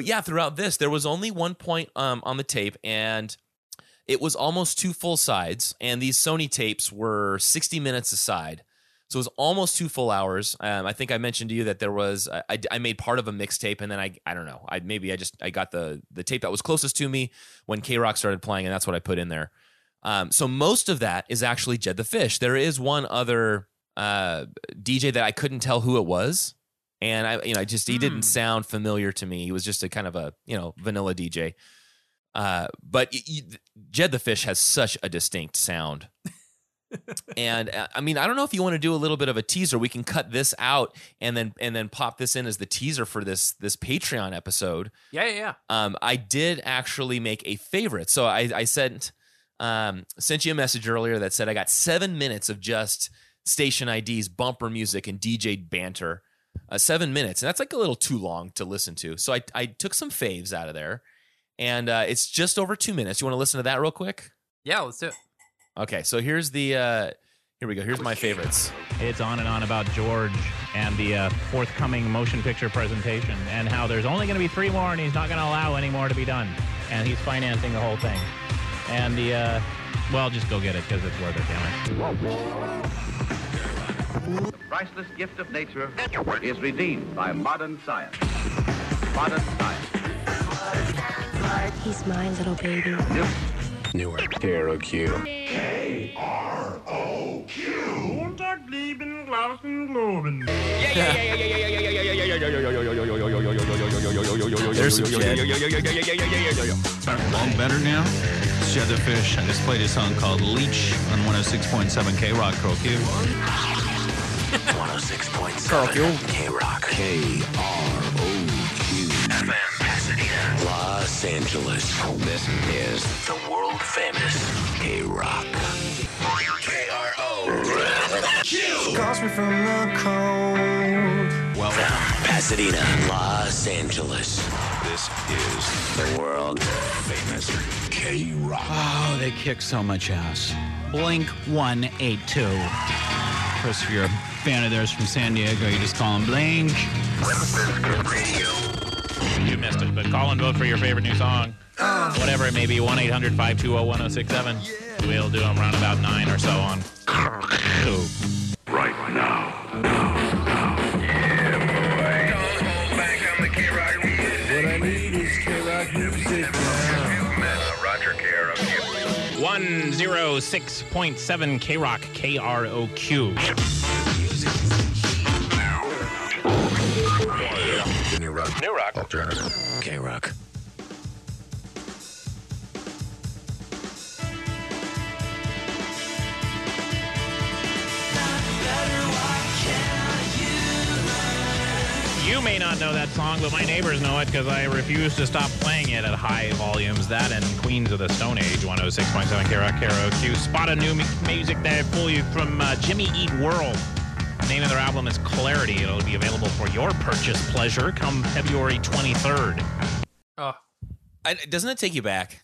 but yeah, throughout this, there was only one point um, on the tape, and it was almost two full sides. And these Sony tapes were 60 minutes a side. So it was almost two full hours. Um, I think I mentioned to you that there was I, I made part of a mixtape, and then I I don't know I maybe I just I got the the tape that was closest to me when K Rock started playing, and that's what I put in there. Um, so most of that is actually Jed the Fish. There is one other uh, DJ that I couldn't tell who it was, and I you know I just he didn't Hmm. sound familiar to me. He was just a kind of a you know vanilla DJ. Uh, but Jed the Fish has such a distinct sound. and uh, I mean, I don't know if you want to do a little bit of a teaser. We can cut this out and then and then pop this in as the teaser for this this Patreon episode. Yeah, yeah, yeah. Um, I did actually make a favorite. So I, I sent um, sent you a message earlier that said I got seven minutes of just station IDs, bumper music, and DJ banter. Uh, seven minutes, and that's like a little too long to listen to. So I I took some faves out of there, and uh, it's just over two minutes. You want to listen to that real quick? Yeah, let's do it. Okay, so here's the uh, here we go. Here's my favorites. It's on and on about George and the uh, forthcoming motion picture presentation and how there's only going to be three more and he's not going to allow any more to be done. And he's financing the whole thing. And the, uh, well, just go get it because it's worth it, damn it. Priceless gift of nature is redeemed by modern science. Modern science. He's my little baby. Newark. KROQ. K-R-O-Q. Montag, Leben, Glauben, Globen. Yeah, yeah, yeah, yeah, yeah, yeah, yeah, yeah, yeah, yeah, yeah, There's some Jed. Long better now? It's Jed the Fish. I just played a song called Leech on 106.7 K Rock Crow Q. 106.7 K Rock. K R O Q. FM Pasadena. Los Angeles. This is the world famous K Rock. K R O Q. Calls me from the cold. Well, From Pasadena, Los Angeles. This is the world famous K Rock. oh, they kick so much ass. Blink 182. Chris, you're a fan of theirs from San Diego, you just call them Blink. You missed it, but call and vote for your favorite new song. Whatever it may be, 1 800 520 1067. We'll do them around about 9 or so on. Cool. What I need is K-Rock music now. Roger KROQ. 106.7 K Rock New Rock. New Rock. Alternative. K Rock. You may not know that song, but my neighbors know it because I refuse to stop playing it at high volumes. That and Queens of the Stone Age, 106.7 K Rock K R O Q. Spot a new music there for you from uh, Jimmy Eat World. Name of their album is Clarity. It'll be available for your purchase pleasure come February 23rd. Oh, I, doesn't it take you back?